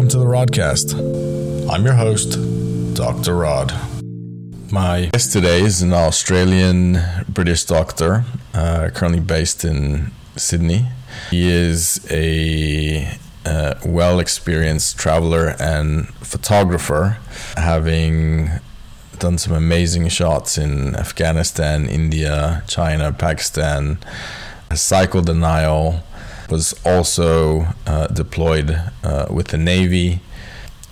welcome to the Rodcast. I'm your host, Dr. Rod. My guest today is an Australian British doctor, uh, currently based in Sydney. He is a uh, well experienced traveler and photographer, having done some amazing shots in Afghanistan, India, China, Pakistan, cycled the Nile, was also uh, deployed uh, with the Navy.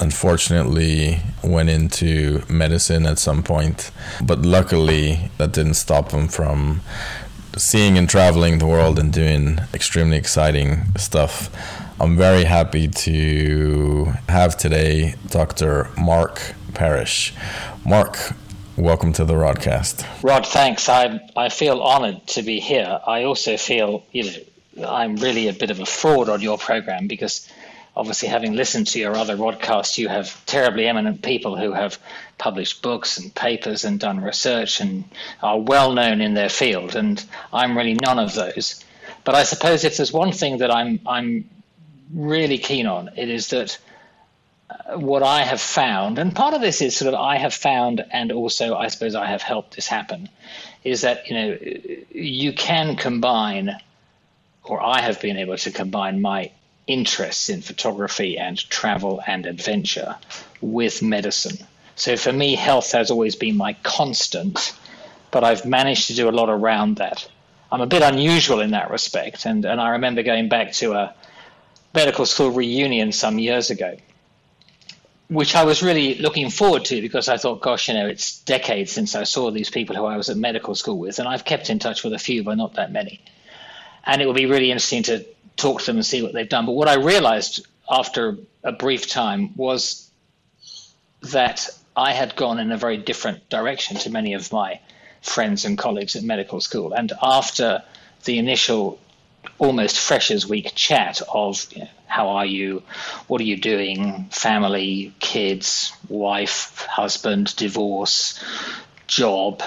Unfortunately, went into medicine at some point, but luckily that didn't stop him from seeing and traveling the world and doing extremely exciting stuff. I'm very happy to have today Dr. Mark Parrish. Mark, welcome to the Rodcast. Rod, thanks. I I feel honoured to be here. I also feel you know I'm really a bit of a fraud on your program because obviously having listened to your other podcasts, you have terribly eminent people who have published books and papers and done research and are well known in their field, and I'm really none of those. But I suppose if there's one thing that I'm I'm really keen on, it is that uh, what I have found, and part of this is sort of I have found, and also I suppose I have helped this happen, is that you know you can combine, or I have been able to combine my interests in photography and travel and adventure with medicine. So for me, health has always been my constant, but I've managed to do a lot around that. I'm a bit unusual in that respect, and, and I remember going back to a medical school reunion some years ago, which I was really looking forward to because I thought, gosh, you know, it's decades since I saw these people who I was at medical school with, and I've kept in touch with a few, but not that many. And it will be really interesting to talk to them and see what they've done. But what I realized after a brief time was that I had gone in a very different direction to many of my friends and colleagues at medical school. And after the initial almost freshers week chat of you know, how are you, what are you doing, family, kids, wife, husband, divorce, job,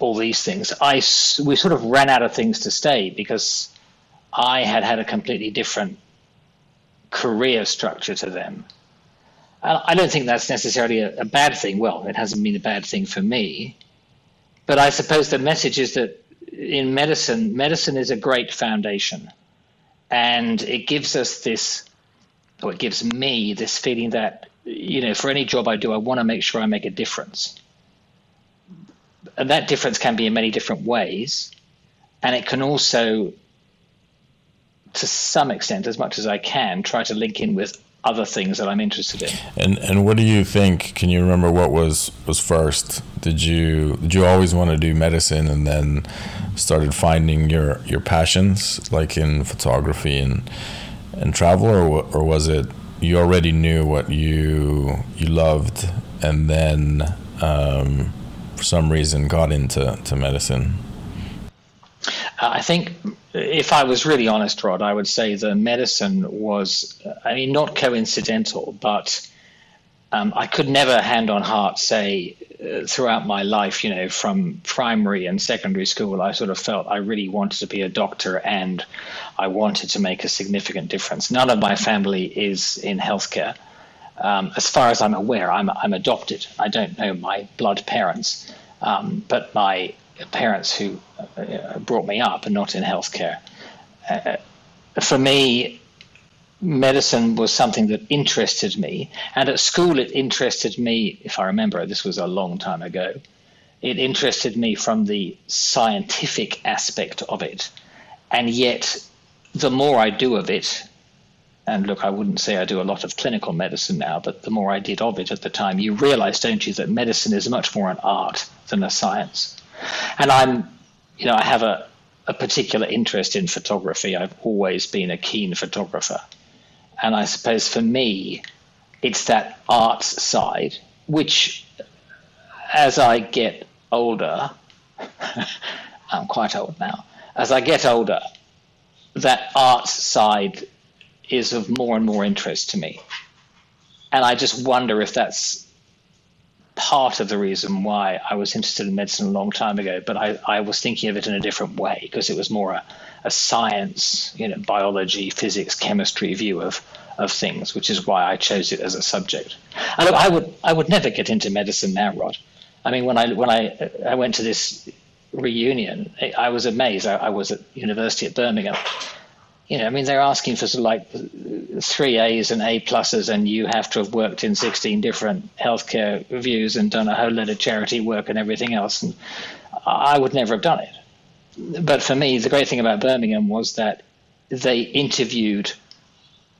all these things. I we sort of ran out of things to say because I had had a completely different career structure to them. I don't think that's necessarily a, a bad thing. Well, it hasn't been a bad thing for me, but I suppose the message is that in medicine, medicine is a great foundation, and it gives us this, or it gives me this feeling that you know, for any job I do, I want to make sure I make a difference, and that difference can be in many different ways, and it can also to some extent, as much as I can, try to link in with other things that I'm interested in. And and what do you think? Can you remember what was was first? Did you did you always want to do medicine and then started finding your your passions like in photography and and travel, or or was it you already knew what you you loved and then um, for some reason got into to medicine? I think if I was really honest, Rod, I would say the medicine was, I mean, not coincidental, but um, I could never, hand on heart, say uh, throughout my life, you know, from primary and secondary school, I sort of felt I really wanted to be a doctor and I wanted to make a significant difference. None of my family is in healthcare. Um, as far as I'm aware, I'm, I'm adopted. I don't know my blood parents, um, but my parents who uh, brought me up and not in healthcare. Uh, for me, medicine was something that interested me. And at school, it interested me, if I remember, this was a long time ago, it interested me from the scientific aspect of it. And yet, the more I do of it, and look, I wouldn't say I do a lot of clinical medicine now, but the more I did of it at the time, you realize, don't you, that medicine is much more an art than a science. And I'm, you know, I have a, a particular interest in photography. I've always been a keen photographer. And I suppose for me, it's that arts side, which as I get older, I'm quite old now, as I get older, that arts side is of more and more interest to me. And I just wonder if that's part of the reason why I was interested in medicine a long time ago, but I, I was thinking of it in a different way because it was more a, a science, you know, biology, physics, chemistry view of of things, which is why I chose it as a subject. And I would I would never get into medicine now, Rod. I mean, when I when I I went to this reunion, I was amazed. I, I was at University at Birmingham. You know, I mean, they're asking for like three A's and A pluses, and you have to have worked in 16 different healthcare views and done a whole lot of charity work and everything else. And I would never have done it. But for me, the great thing about Birmingham was that they interviewed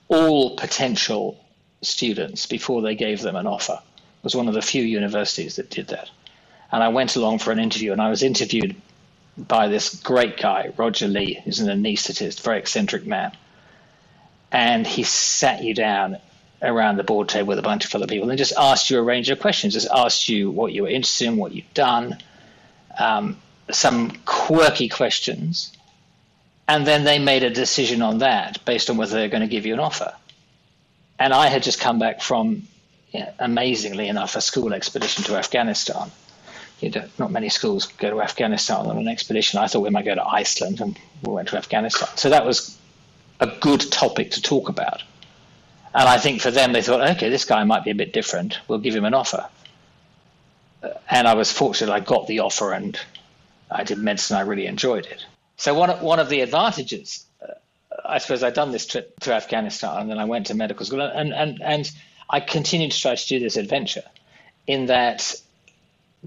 all potential students before they gave them an offer. It was one of the few universities that did that. And I went along for an interview, and I was interviewed by this great guy, Roger Lee, who's an anaesthetist, very eccentric man. And he sat you down around the board table with a bunch of other people and just asked you a range of questions, just asked you what you were interested in, what you'd done, um, some quirky questions and then they made a decision on that based on whether they're going to give you an offer. And I had just come back from, amazingly enough, a school expedition to Afghanistan. You know, not many schools go to Afghanistan on an expedition. I thought we might go to Iceland, and we went to Afghanistan. So that was a good topic to talk about. And I think for them, they thought, okay, this guy might be a bit different. We'll give him an offer. And I was fortunate I got the offer and I did medicine. I really enjoyed it. So one one of the advantages, uh, I suppose, I'd done this trip to Afghanistan, and then I went to medical school, and and and I continued to try to do this adventure. In that,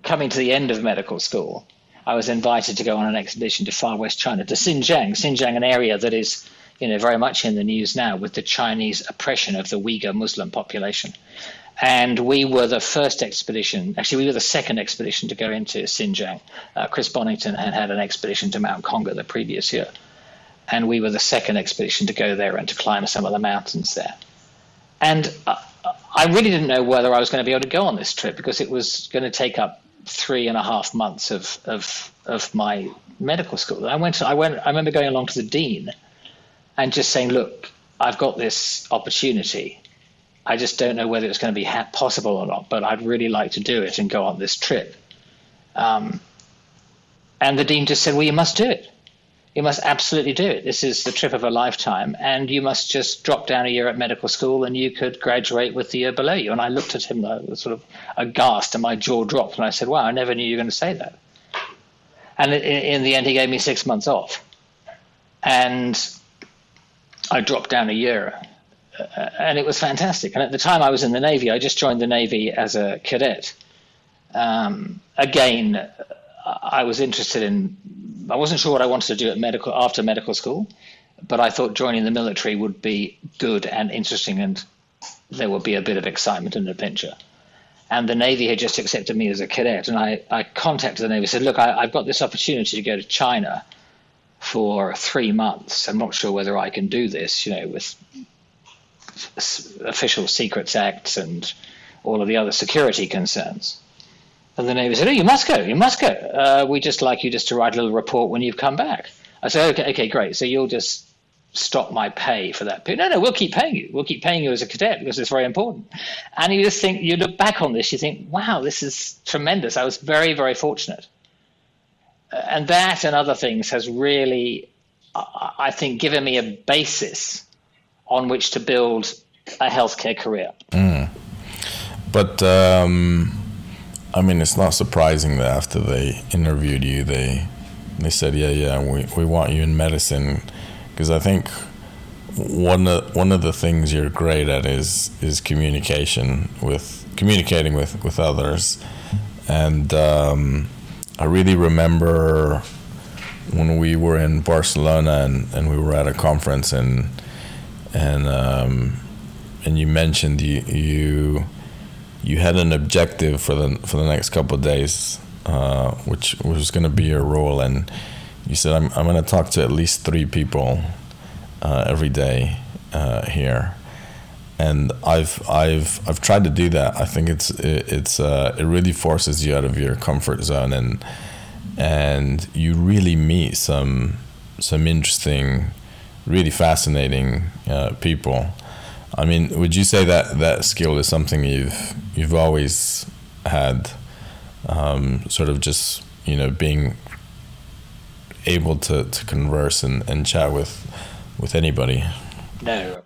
coming to the end of medical school, I was invited to go on an expedition to far west China, to Xinjiang. Xinjiang, an area that is you know very much in the news now with the Chinese oppression of the Uyghur Muslim population. And we were the first expedition, actually, we were the second expedition to go into Xinjiang. Uh, Chris Bonington had had an expedition to Mount Kongur the previous year. And we were the second expedition to go there and to climb some of the mountains there. And uh, I really didn't know whether I was going to be able to go on this trip because it was going to take up three and a half months of, of, of my medical school. I went, I went, I remember going along to the dean and just saying, look, I've got this opportunity I just don't know whether it's going to be ha- possible or not, but I'd really like to do it and go on this trip. Um, and the dean just said, Well, you must do it. You must absolutely do it. This is the trip of a lifetime, and you must just drop down a year at medical school and you could graduate with the year below you. And I looked at him uh, sort of aghast, and my jaw dropped, and I said, Wow, I never knew you were going to say that. And in, the end, he gave me six months off. And I dropped down a year uh, and it was fantastic. And at the time I was in the Navy, I just joined the Navy as a cadet. Um, again, I was interested in, I wasn't sure what I wanted to do at medical after medical school, but I thought joining the military would be good and interesting, and there would be a bit of excitement and adventure. And the Navy had just accepted me as a cadet, and I, I contacted the Navy and said, "Look, I, I've got this opportunity to go to China." for three months. I'm not sure whether I can do this, you know, with official secrets acts and all of the other security concerns. And the Navy said, "Oh, you must go. You must go. Uh, we just like you just to write a little report when you've come back." I said, "Okay, okay, great. So you'll just stop my pay for that period. No, no, we'll keep paying you. We'll keep paying you as a cadet because it's very important. And you just think, you look back on this, you think, wow, this is tremendous. I was very, very fortunate. And that and other things has really, I think, given me a basis on which to build a healthcare career. Mm. But um, I mean, it's not surprising that after they interviewed you, they they said, "Yeah, yeah, we, we want you in medicine," because I think one of one of the things you're great at is is communication with communicating with with others, and um, I really remember when we were in Barcelona and, and we were at a conference and and um, and you mentioned you you you had an objective for the for the next couple of days, uh, which was going to be your role, and you said I'm I'm going to talk to at least three people uh, every day uh, here, and I've I've I've tried to do that. I think it's it, it's uh, it really forces you out of your comfort zone, and and you really meet some some interesting really fascinating uh, people. I mean, would you say that that skill is something you've you've always had, um, sort of just you know being able to, to converse and, and chat with with anybody? No,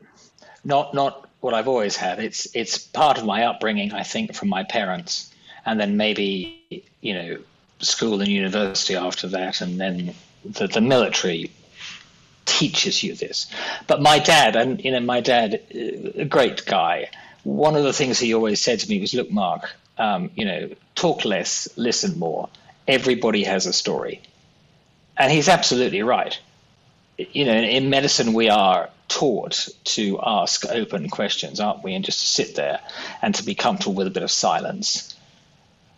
not not what I've always had. It's it's part of my upbringing, I think, from my parents, and then maybe you know school and university after that, and then the, the military teaches you this. But my dad, and you know, my dad, a great guy. One of the things he always said to me was, "Look, Mark, um, you know, talk less, listen more. Everybody has a story," and he's absolutely right. You know, in medicine, we are taught to ask open questions, aren't we? And just to sit there and to be comfortable with a bit of silence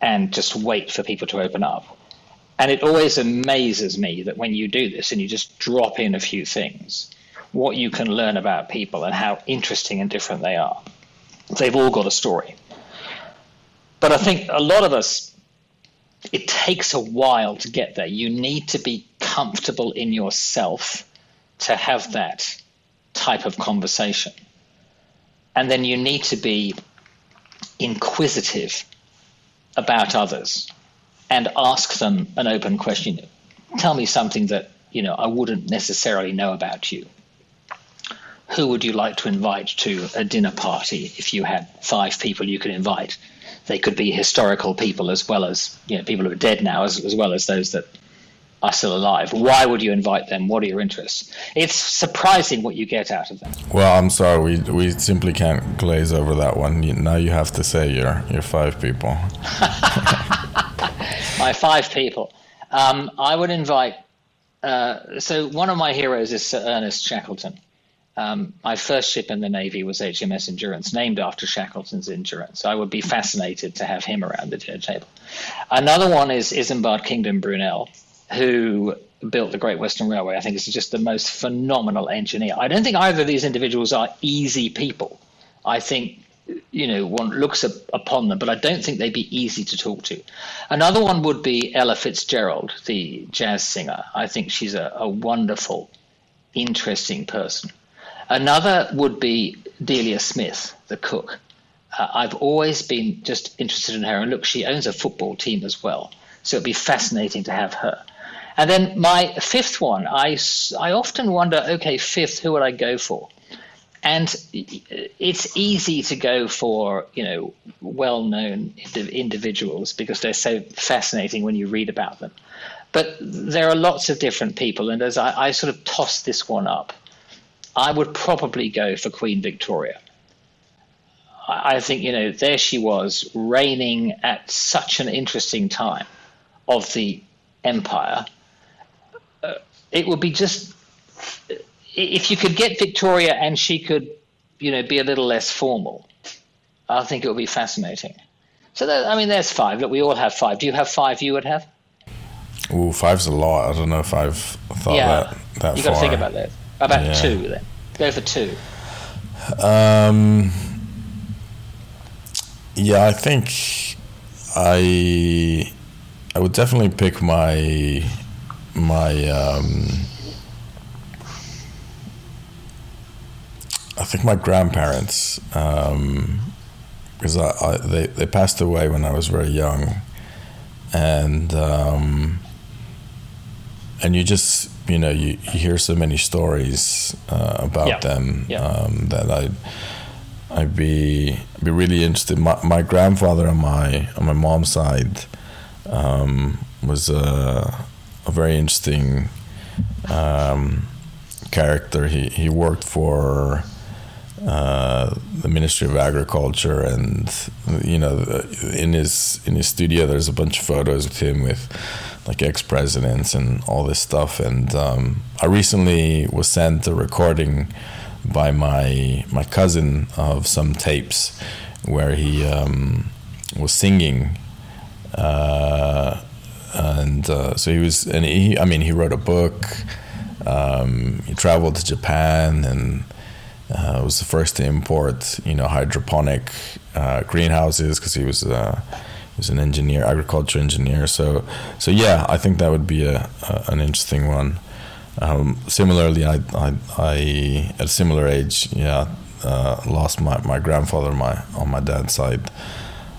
and just wait for people to open up. And it always amazes me that when you do this and you just drop in a few things, what you can learn about people and how interesting and different they are. They've all got a story. But I think a lot of us, it takes a while to get there. You need to be comfortable in yourself to have that type of conversation. And then you need to be inquisitive about others and ask them an open question. Tell me something that you know I wouldn't necessarily know about you. Who would you like to invite to a dinner party if you had five people you could invite? They could be historical people as well as you know people who are dead now, as, as well as those that are still alive. Why would you invite them? What are your interests? It's surprising what you get out of them. Well, I'm sorry, we we simply can't glaze over that one. Now you have to say your your five people. my five people. Um, I would invite. Uh, so one of my heroes is Sir Ernest Shackleton. Um, my first ship in the Navy was HMS Endurance, named after Shackleton's Endurance. I would be fascinated to have him around the dinner table. Another one is Isambard Kingdom Brunel, who built the Great Western Railway. I think is just the most phenomenal engineer. I don't think either of these individuals are easy people. I think you know one looks up, upon them, but I don't think they'd be easy to talk to. Another one would be Ella Fitzgerald, the jazz singer. I think she's a, a wonderful, interesting person. Another would be Delia Smith, the cook. Uh, I've always been just interested in her, and look, she owns a football team as well, so it'd be fascinating to have her. And then my fifth one, I, I often wonder, okay, fifth, who would I go for? And it's easy to go for you know well-known individuals because they're so fascinating when you read about them but there are lots of different people and as I, I sort of toss this one up i would probably go for queen victoria I think you know there she was reigning at such an interesting time of the empire. Uh, it would be just if you could get Victoria and she could, you know, be a little less formal, I think it would be fascinating. So, that, I mean, there's five. Look, we all have five. Do you have five you would have? Ooh, five's a lot. I don't know if I've thought yeah. that, that you got to think about that. About yeah. two, then. Go for two. Um, yeah, I think I I would definitely pick my my um, I think my grandparents, um, because I, I, they they passed away when I was very young, and um, and you just you know you, you hear so many stories uh, about yeah. them yeah. Um, that I I'd be be really interested. My, my grandfather on my on my mom's side um, was a, a very interesting um, character. He he worked for uh, the Ministry of Agriculture, and you know, in his in his studio, there's a bunch of photos of him with like ex presidents and all this stuff. And um, I recently was sent a recording by my my cousin of some tapes where he um, was singing. Uh, and uh, so he was, and he, I mean, he wrote a book. Um, he traveled to Japan and uh, was the first to import, you know, hydroponic uh, greenhouses because he was uh, he was an engineer, agriculture engineer. So, so yeah, I think that would be a, a an interesting one. Um, similarly, I, I, I, at a similar age, yeah, uh, lost my, my grandfather my on my dad's side.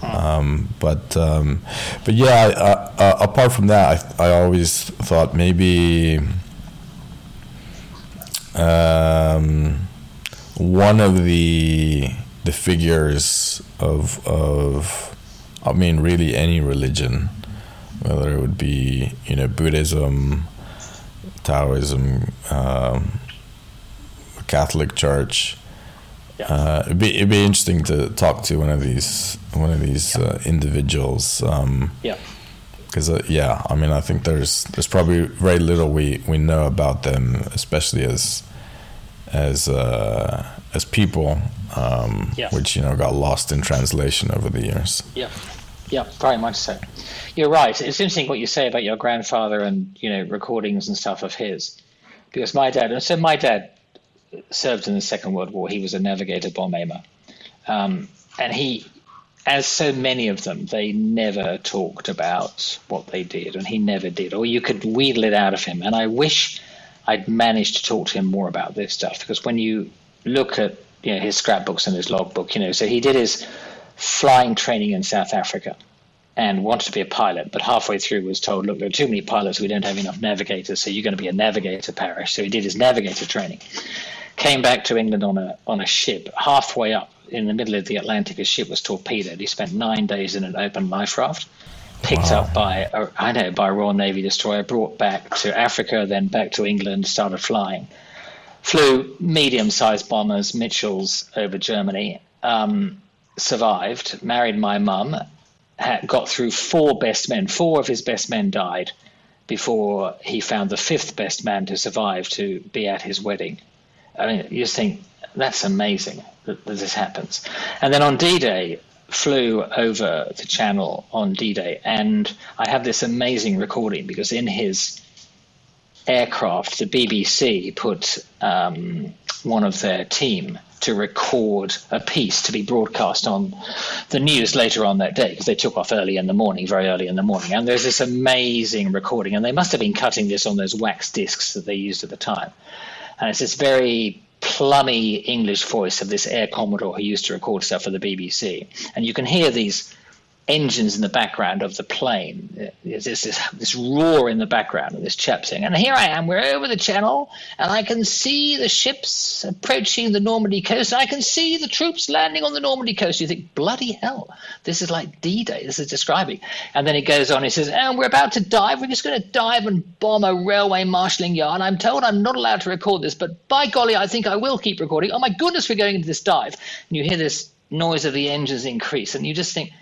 Um, but um, but yeah, I, uh, apart from that, I, I always thought maybe. Um, one of the the figures of of I mean really any religion, whether it would be you know Buddhism, Taoism, um, Catholic Church. Yeah. Uh, it'd be it'd be interesting to talk to one of these one of these Yeah. uh, individuals. Um, Yeah. because uh, yeah, I mean, I think there's there's probably very little we, we know about them, especially as as uh, as people, um, Yeah. which you know got lost in translation over the years. Yeah, yeah, very much so. You're right. It's interesting what you say about your grandfather and you know recordings and stuff of his, because my dad. And so my dad served in the Second World War. He was a navigator bomb aimer, um, and he, as so many of them, they never talked about what they did, and he never did, or you could wheedle it out of him. And I wish I'd managed to talk to him more about this stuff because when you look at you know his scrapbooks and his logbook, you know, so he did his flying training in South Africa and wanted to be a pilot, but halfway through was told, look, there are too many pilots, we don't have enough navigators, so you're going to be a navigator Parrish. So he did his navigator training. Came back to England on a on a ship. Halfway up in the middle of the Atlantic, his ship was torpedoed. He spent nine days in an open life raft, picked Wow. up by a, I know by a Royal Navy destroyer, brought back to Africa, then back to England, started flying. Flew medium-sized bombers, Mitchells, over Germany. Um, survived. Married my mum. Had, got through four best men. Four of his best men died before he found the fifth best man to survive to be at his wedding. I mean, you just think that's amazing that, that this happens. And then on D-Day, flew over the channel on D-Day, and I have this amazing recording because in his aircraft, the BBC put um, one of their team to record a piece to be broadcast on the news later on that day because they took off early in the morning, very early in the morning. And there's this amazing recording, and they must have been cutting this on those wax discs that they used at the time. And it's this very plummy English voice of this air commodore who used to record stuff for the BBC. And you can hear these engines in the background of the plane. There's this, this, this roar in the background of this chap saying, and here I am, we're over the channel, and I can see the ships approaching the Normandy coast, and I can see the troops landing on the Normandy coast. You think, bloody hell, this is like D-Day, this is describing. And then he goes on, he says, and we're about to dive, we're just going to dive and bomb a railway marshalling yard. I'm told I'm not allowed to record this, but by golly, I think I will keep recording. Oh my goodness, we're going into this dive. And you hear this noise of the engines increase, and you just think,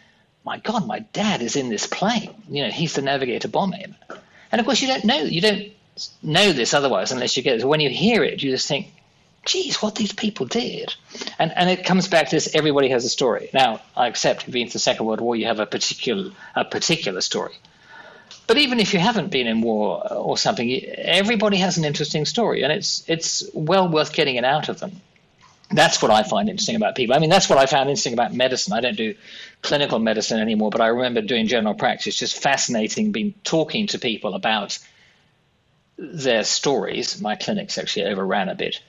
my God, my dad is in this plane. You know, he's the navigator bomb aimer. And of course, you don't know. You don't know this otherwise unless you get it. So when you hear it, you just think, geez, what these people did. And, and it comes back to this everybody has a story. Now, I accept being to the Second World War, you have a particular, a particular story. But even if you haven't been in war or something, everybody has an interesting story, and it's, it's well worth getting it out of them that's what I find interesting about people. I mean, that's what I found interesting about medicine. I don't do clinical medicine anymore, but I remember doing general practice. Just fascinating, being talking to people about their stories. My clinics actually overran a bit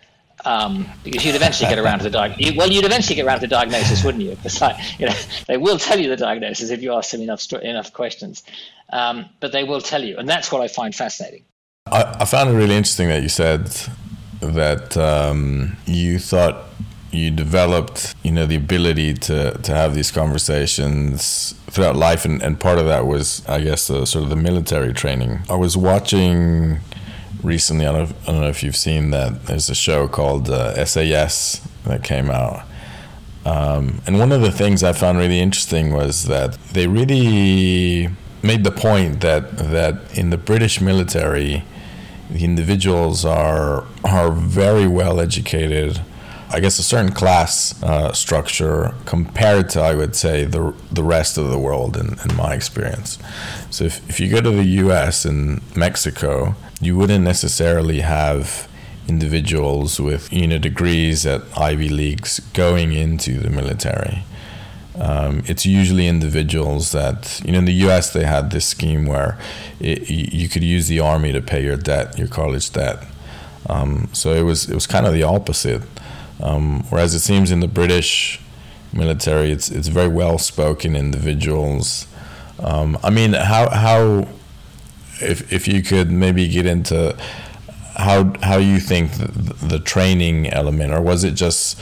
um, because you'd eventually get around to the diagnosis. Well, you'd eventually get around to the diagnosis, wouldn't you? Because like, you know, they will tell you the diagnosis if you ask them enough enough questions. Um, but they will tell you, and that's what I find fascinating. I, I found it really interesting that you said that um, you thought you developed, you know, the ability to, to have these conversations throughout life, and, and part of that was, I guess, the, sort of the military training. I was watching recently. I don't, I don't know if you've seen that. There's a show called uh, SAS that came out. Um, and one of the things I found really interesting was that they really made the point that that in the British military, the individuals are are very well educated. I guess a certain class uh, structure compared to, I would say, the the rest of the world. In, in my experience, so if if you go to the U.S. and Mexico, you wouldn't necessarily have individuals with you know degrees at Ivy Leagues going into the military. Um, it's usually individuals that you know in the U.S. they had this scheme where it, you could use the army to pay your debt, your college debt. Um, so it was it was kind of the opposite. Um, whereas it seems in the British military, it's it's very well spoken individuals. Um, I mean, how how if if you could maybe get into how how you think the, the training element, or was it just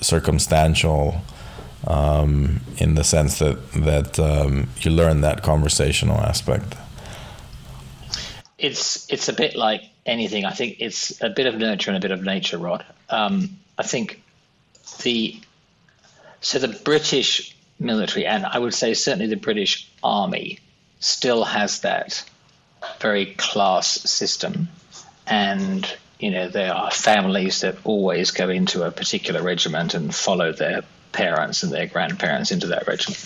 circumstantial? Um, in the sense that that um, you learn that conversational aspect. It's it's a bit like anything. I think it's a bit of nurture and a bit of nature, Rod. Um, I think the so the British military, and I would say certainly the British Army, still has that very class system, and you know there are families that always go into a particular regiment and follow their parents and their grandparents into that regiment.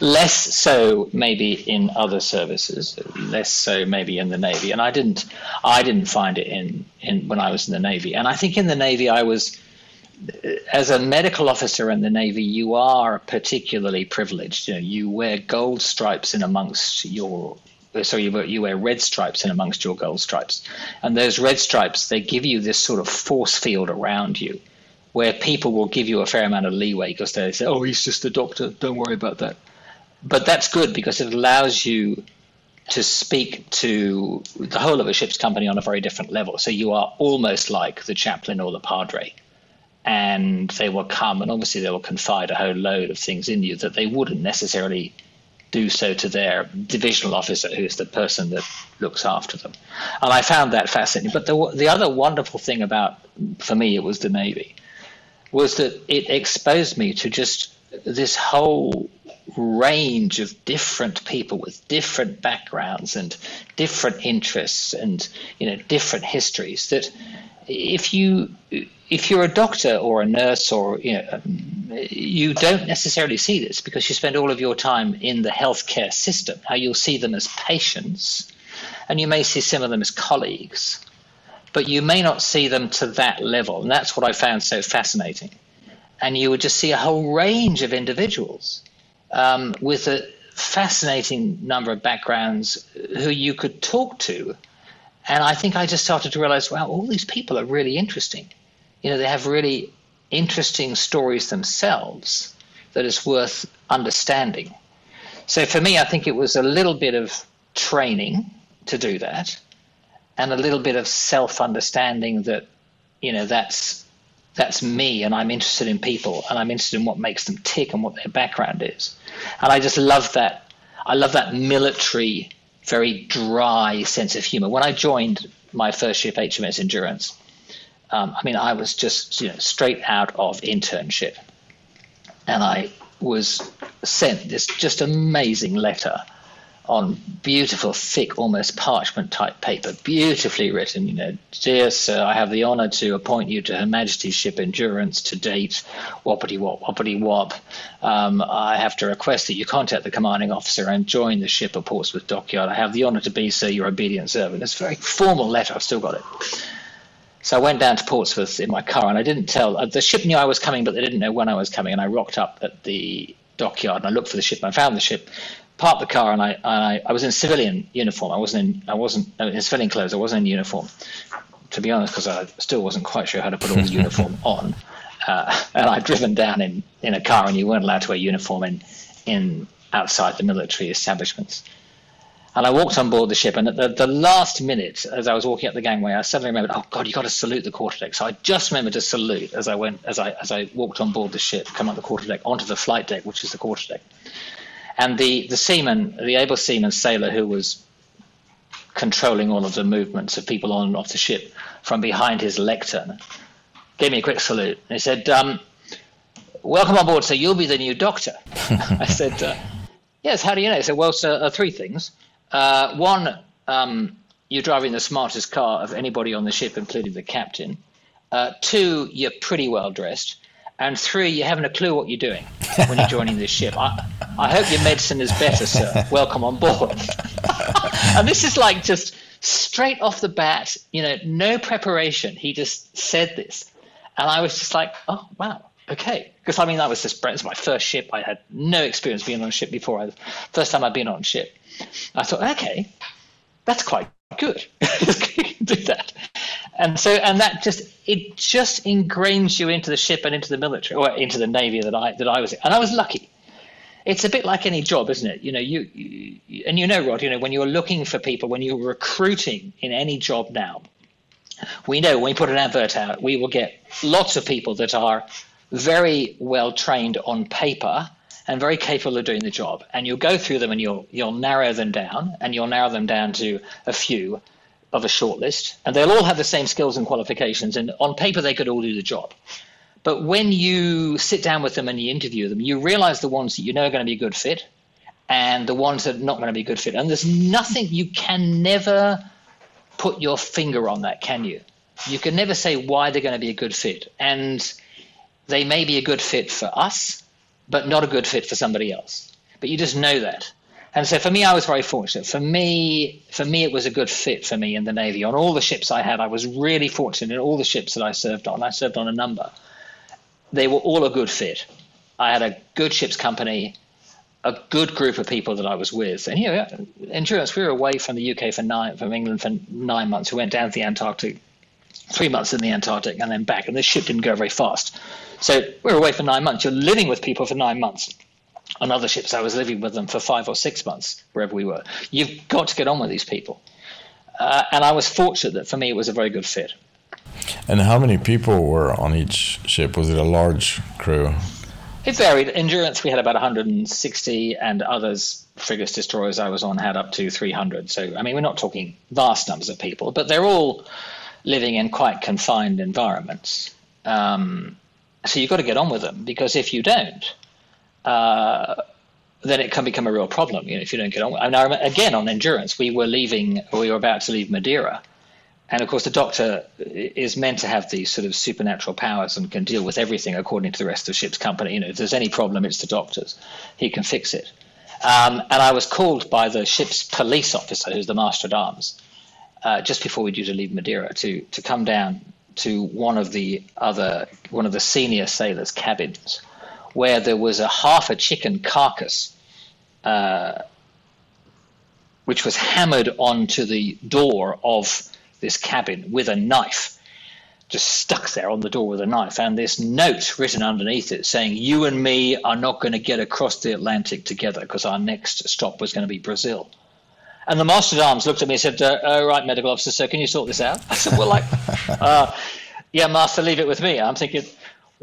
Less so maybe in other services, less so maybe in the Navy. And I didn't I didn't find it in, in when I was in the Navy. And I think in the Navy I was as a medical officer in the Navy, you are particularly privileged. You know, you wear gold stripes in amongst your so you wear, you wear red stripes in amongst your gold stripes, and those red stripes they give you this sort of force field around you where people will give you a fair amount of leeway because they say, "Oh, he's just a doctor. Don't worry about that." But that's good because it allows you to speak to the whole of a ship's company on a very different level. So you are almost like the chaplain or the padre, and they will come and obviously they will confide a whole load of things in you that they wouldn't necessarily do so to their divisional officer, who's the person that looks after them. And I found that fascinating. But the the other wonderful thing about for me it was the Navy was that it exposed me to just this whole range of different people with different backgrounds and different interests and you know different histories that if you if you're a doctor or a nurse or you know um, you don't necessarily see this because you spend all of your time in the healthcare system. How you'll see them as patients and you may see some of them as colleagues but you may not see them to that level. And that's what I found so fascinating. And you would just see a whole range of individuals um, with a fascinating number of backgrounds who you could talk to. And I think I just started to realize, wow, all these people are really interesting. You know, they have really interesting stories themselves that is worth understanding. So for me, I think it was a little bit of training to do that and a little bit of self understanding that you know that's that's me and I'm interested in people and I'm interested in what makes them tick and what their background is. And I just love that I love that military, very dry sense of humor. When I joined my first ship, HMS Endurance, um, I mean, I was just you know straight out of internship, and I was sent this just amazing letter on beautiful, thick, almost parchment type paper, beautifully written. You know, dear sir, I have the honour to appoint you to Her Majesty's ship Endurance to date, whoppity wop, whoppity wop. Um, I have to request that you contact the commanding officer and join the ship at Portsmouth Dockyard. I have the honour to be, sir, your obedient servant. It's a very formal letter. I've still got it. So I went down to Portsmouth in my car, and I didn't tell uh, the ship knew I was coming, but they didn't know when I was coming. And I rocked up at the dockyard and I looked for the ship and I found the ship parked the car and I, and I, I was in civilian uniform. I wasn't in I wasn't in civilian clothes. I wasn't in uniform, to be honest, because I still wasn't quite sure how to put all the uniform on. Uh, and I'd driven down in, in a car, and you weren't allowed to wear uniform in in outside the military establishments. And I walked on board the ship, and at the, the last minute, as I was walking up the gangway, I suddenly remembered, oh God, you got to salute the quarterdeck. So I just remembered to salute as I went, as I as I walked on board the ship, come up the quarterdeck onto the flight deck, which is the quarterdeck. And the, the seaman, the able seaman sailor who was controlling all of the movements of people on and off the ship from behind his lectern, gave me a quick salute. And he said, um, Welcome on board, sir. You'll be the new doctor. I said, uh, Yes, how do you know? He said, Well, sir, uh, three things. Uh, one, um, you're driving the smartest car of anybody on the ship, including the captain. Uh, two, you're pretty well dressed and three, you haven't a clue what you're doing when you're joining this ship. I, I hope your medicine is better, sir. Welcome on board. and this is like just straight off the bat, you know, no preparation. He just said this. And I was just like, oh, wow, okay. Because I mean, that was just was my first ship. I had no experience being on a ship before. I, first time I'd been on a ship. I thought, okay, that's quite good. do that and so and that just it just ingrains you into the ship and into the military or into the navy that I that I was in. and I was lucky. It's a bit like any job, isn't it? You know, you, you and you know, Rod, you know, when you're looking for people, when you're recruiting in any job now, we know when we put an advert out, we will get lots of people that are very well trained on paper and very capable of doing the job. And you'll go through them and you'll you'll narrow them down, and you'll narrow them down to a few of a short list, and they'll all have the same skills and qualifications. And on paper, they could all do the job. But when you sit down with them and you interview them, you realize the ones that you know are going to be a good fit and the ones that are not going to be a good fit. And there's nothing you can never put your finger on that, can you? You can never say why they're going to be a good fit. And they may be a good fit for us, but not a good fit for somebody else. But you just know that. And so for me, I was very fortunate. For me, for me, it was a good fit for me in the Navy. On all the ships I had, I was really fortunate in all the ships that I served on. I served on a number. They were all a good fit. I had a good ship's company, a good group of people that I was with. And here, endurance, we were away from the UK for nine, from England for nine months. We went down to the Antarctic, three months in the Antarctic, and then back. And this ship didn't go very fast. So we were away for nine months. You're living with people for nine months. On other ships, I was living with them for five or six months, wherever we were. You've got to get on with these people. Uh, and I was fortunate that for me it was a very good fit. And how many people were on each ship? Was it a large crew? It varied. Endurance, we had about 160, and others, frigates, destroyers I was on, had up to 300. So, I mean, we're not talking vast numbers of people, but they're all living in quite confined environments. Um, so you've got to get on with them because if you don't, uh, then it can become a real problem. You know, if you don't get on. And I, again, on endurance, we were leaving. We were about to leave Madeira, and of course, the doctor is meant to have these sort of supernatural powers and can deal with everything according to the rest of the ship's company. You know, if there's any problem, it's the doctor's. He can fix it. Um, and I was called by the ship's police officer, who's the master at arms, uh, just before we were due to leave Madeira, to to come down to one of the other one of the senior sailors' cabins, where there was a half a chicken carcass. Uh, which was hammered onto the door of this cabin with a knife, just stuck there on the door with a knife, and this note written underneath it saying, You and me are not going to get across the Atlantic together because our next stop was going to be Brazil. And the master at arms looked at me and said, uh, "All right, medical officer, sir, can you sort this out?" I said, "Well, like, uh, yeah, master, leave it with me." I'm thinking,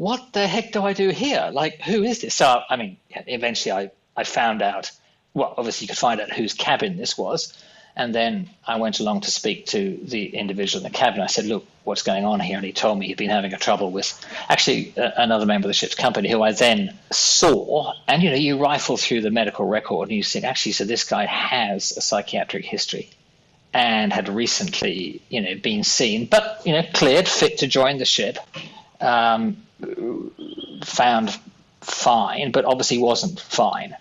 what the heck do I do here? Like, who is this? So, I mean, eventually, I I found out. Well, obviously, you could find out whose cabin this was, and then I went along to speak to the individual in the cabin. I said, Look, what's going on here? And he told me he'd been having a trouble with actually uh, another member of the ship's company who I then saw. And, you know, you rifle through the medical record and you think, actually, so this guy has a psychiatric history and had recently, you know, been seen, but, you know, cleared, fit to join the ship, um, found fine, but obviously wasn't fine.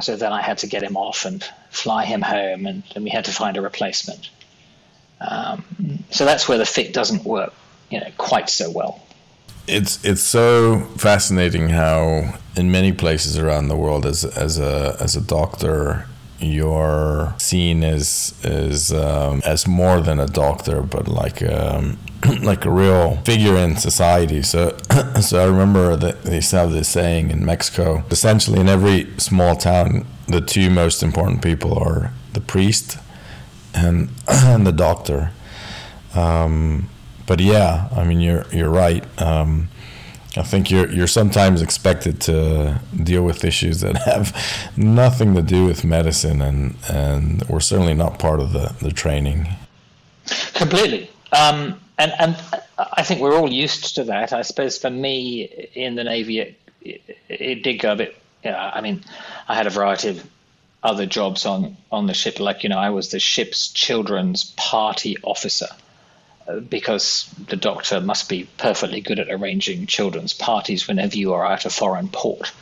So then I had to get him off and fly him home, and, and we had to find a replacement. Um, so that's where the fit doesn't work, you know, quite so well. It's it's so fascinating how in many places around the world, as as a as a doctor, you're seen as as um, as more than a doctor, but like um, like a real figure in society. So, so I remember that they have this saying in Mexico. Essentially, in every small town, the two most important people are the priest and and the doctor. Um, but yeah, I mean, you're you're right. Um, I think you're you're sometimes expected to deal with issues that have nothing to do with medicine, and and we're certainly not part of the the training. Completely. Um, and and I think we're all used to that. I suppose for me in the navy, it, it, did go a bit. I mean, I had a variety of other jobs on on the ship. Like you know, I was the ship's children's party officer because the doctor must be perfectly good at arranging children's parties whenever you are at a foreign port.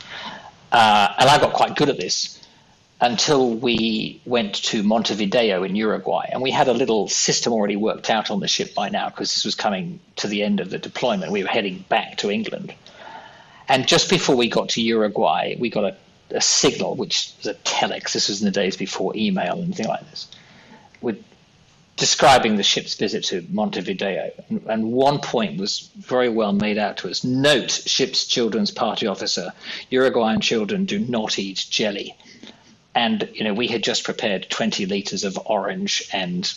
Uh, and I got quite good at this until we went to Montevideo in Uruguay. And we had a little system already worked out on the ship by now because this was coming to the end of the deployment. We were heading back to England. And just before we got to Uruguay, we got a, a signal, which was a telex. This was in the days before email and things like this, describing the ship's visit to Montevideo. And, one point was very well made out to us. Note, ship's children's party officer, Uruguayan children do not eat jelly and you know we had just prepared 20 liters of orange and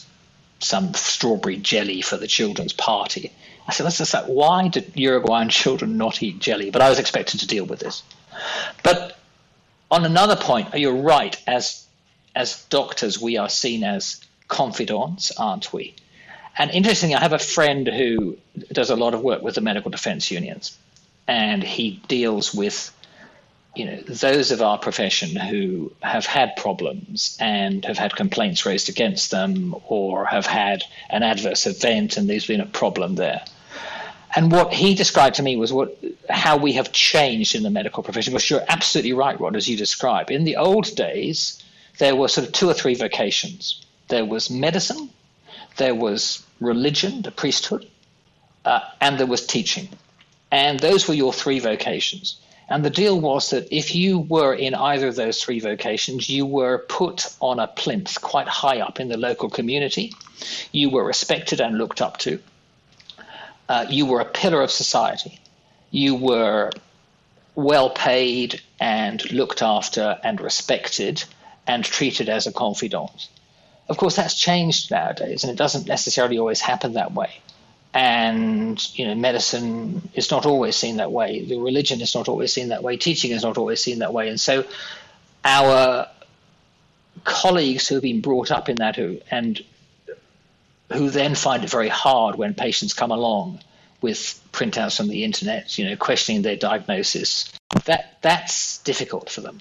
some strawberry jelly for the children's party. I said, that's just why did Uruguayan children not eat jelly? But I was expected to deal with this. But on another point, you're right. As as doctors, we are seen as confidants, aren't we? And interestingly, I have a friend who does a lot of work with the medical defense unions, and he deals with you know those of our profession who have had problems and have had complaints raised against them or have had an adverse event and there's been a problem there. And what he described to me was what how we have changed in the medical profession. Because you're absolutely right rod as you describe. In the old days there were sort of two or three vocations there was medicine there was religion the priesthood uh, and there was teaching and those were your three vocations and the deal was that if you were in either of those three vocations, you were put on a plinth quite high up in the local community. You were respected and looked up to. Uh, you were a pillar of society. You were well paid and looked after and respected and treated as a confidant. Of course, that's changed nowadays, and it doesn't necessarily always happen that way. And you know medicine is not always seen that way. The religion is not always seen that way. Teaching is not always seen that way. And so our colleagues who have been brought up in that who and who then find it very hard when patients come along with printouts from the internet you know questioning their diagnosis that that's difficult for them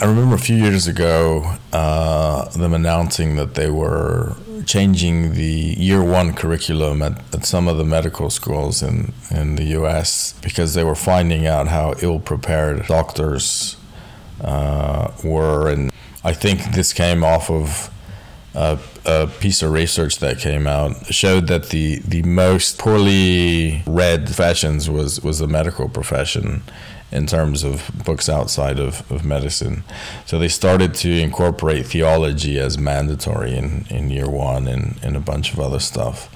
I remember a few years ago uh, them announcing that they were changing the year one curriculum at, at some of the medical schools in, in the US because they were finding out how ill prepared doctors uh, were. And I think this came off of a, a, piece of research that came out showed that the, the most poorly read professions was, was the medical profession in terms of books outside of, of medicine. So they started to incorporate theology as mandatory in, in year one and, and a bunch of other stuff.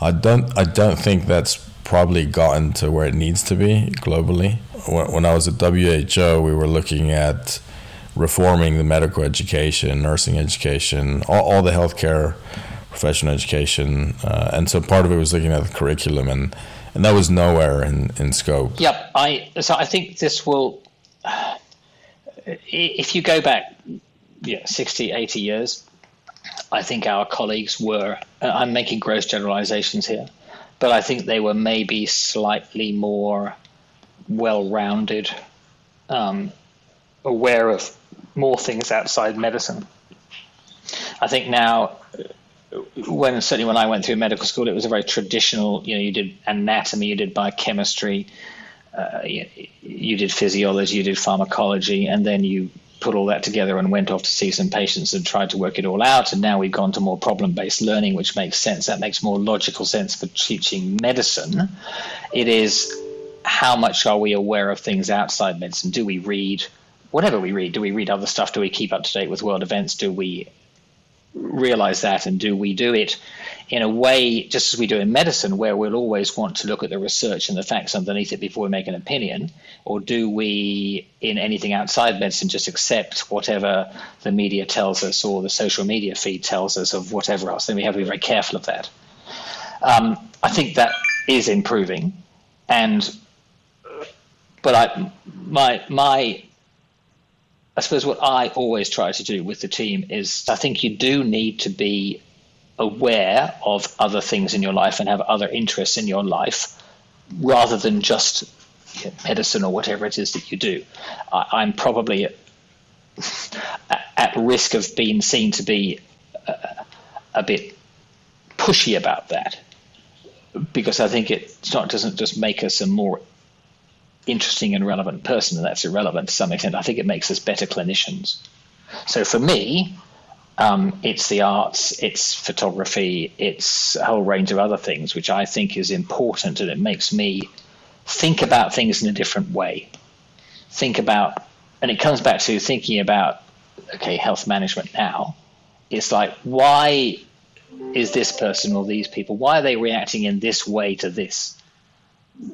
I don't I don't think that's probably gotten to where it needs to be globally. When, when I was at WHO, we were looking at reforming the medical education, nursing education, all, all the healthcare professional education, uh, and so part of it was looking at the curriculum and and that was nowhere in, in scope. Yep, I so I think this will. If you go back, yeah, 60, 80 years, I think our colleagues were. Uh, I'm making gross generalizations here, but I think they were maybe slightly more well-rounded, um, aware of more things outside medicine. I think now when certainly when I went through medical school, it was a very traditional. You know, you did anatomy, you did biochemistry, uh, you, you, did physiology, you did pharmacology, and then you put all that together and went off to see some patients and tried to work it all out. And now we've gone to more problem-based learning, which makes sense. That makes more logical sense for teaching medicine. It is how much are we aware of things outside medicine? Do we read? Whatever we read, do we read other stuff? Do we keep up to date with world events? Do we realize that and do we do it in a way just as we do in medicine where we'll always want to look at the research and the facts underneath it before we make an opinion? Or do we in anything outside medicine just accept whatever the media tells us or the social media feed tells us of whatever else? Then we have to be very careful of that. Um, i think that is improving. And but I, my my I suppose what I always try to do with the team is I think you do need to be aware of other things in your life and have other interests in your life rather than just medicine or whatever it is that you do. I, am probably at, at, risk of being seen to be a, a bit pushy about that because I think it not, doesn't just make us a more interesting and relevant person, and that's irrelevant to some extent. I think it makes us better clinicians. So for me, um, it's the arts, it's photography, it's a whole range of other things, which I think is important, and it makes me think about things in a different way. Think about, and it comes back to thinking about, okay, health management now. It's like, why is this person or these people, why are they reacting in this way to this?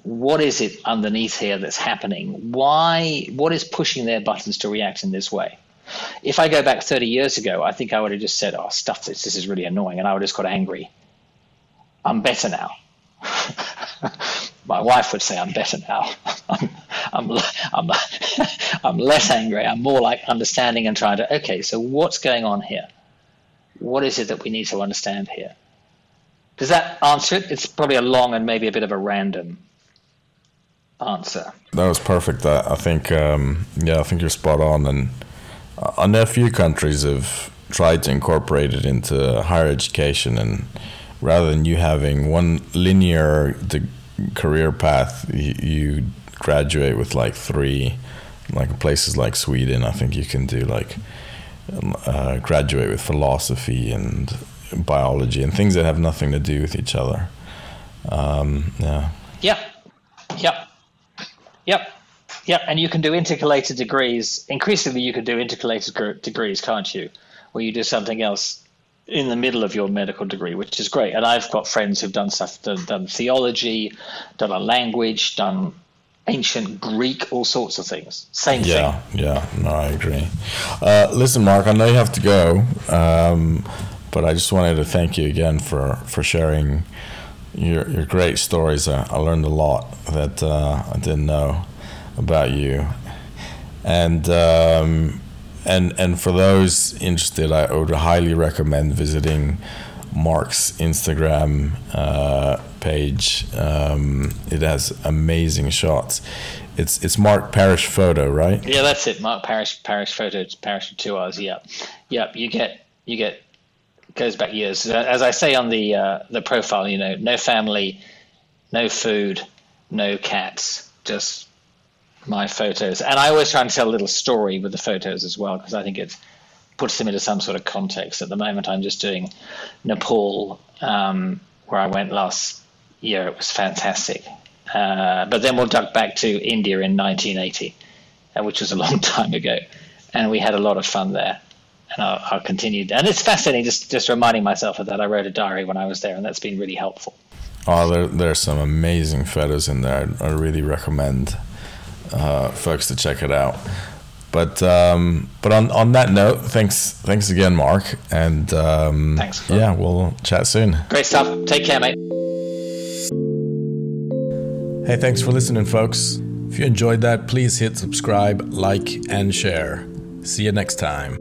What is it underneath here that's happening? Why? What is pushing their buttons to react in this way? If I go back 30 years ago, I think I would have just said, "Oh, stuff this! This is really annoying," and I would have just got angry I'm better now. My wife would say I'm better now. I'm, I'm, I'm, I'm less angry. I'm more like understanding and trying to, okay, so what's going on here? What is it that we need to understand here? Does that answer it? It's probably a long and maybe a bit of a random answer. That was perfect. I, I think, um, yeah, I think you're spot on. And I know a few countries have tried to incorporate it into higher education, and rather than you having one linear career path, you, you graduate with like three. Like places like Sweden, I think you can do like um, uh, graduate with philosophy and biology and things that have nothing to do with each other. Um, yeah. Yep. Yep. And you can do intercalated degrees. Increasingly, you can do intercalated degrees, can't you? Where you do something else in the middle of your medical degree, which is great. And I've got friends who've done stuff, done, done theology, done a language, done ancient Greek, all sorts of things. Same yeah, thing. Yeah, yeah, no, I agree. Uh, listen, Mark, I know you have to go. Um, but I just wanted to thank you again for, for sharing your, your great stories. I, I learned a lot that uh, I didn't know about you. And, um, and, and for those interested, I would highly recommend visiting Mark's Instagram uh, page. Um, it has amazing shots. It's it's Mark Parrish photo, right? Yeah, that's it. Mark Parrish Parrish photo. Parrish for two hours. Yep, yep. You get you get goes back years. As I say on the uh, the profile, you know, no family, no food, no cats, just my photos. And I always try and tell a little story with the photos as well because I think it puts them into some sort of context. At the moment, I'm just doing Nepal, um, where I went last year. It was fantastic. Uh, but then we'll duck back to India in 1980, uh, which was a long time ago, and we had a lot of fun there and I'll, I'll continue. And it's fascinating just just reminding myself of that. I wrote a diary when I was there, and that's been really helpful. Oh, there, there's some amazing photos in there. I really recommend uh, folks to check it out. But um, but on, on that note, thanks thanks again, Mark, and um, thanks. Yeah, we'll chat soon. Great stuff. Take care, mate. Hey, thanks for listening, folks. If you enjoyed that, please hit subscribe, like, and share. See you next time.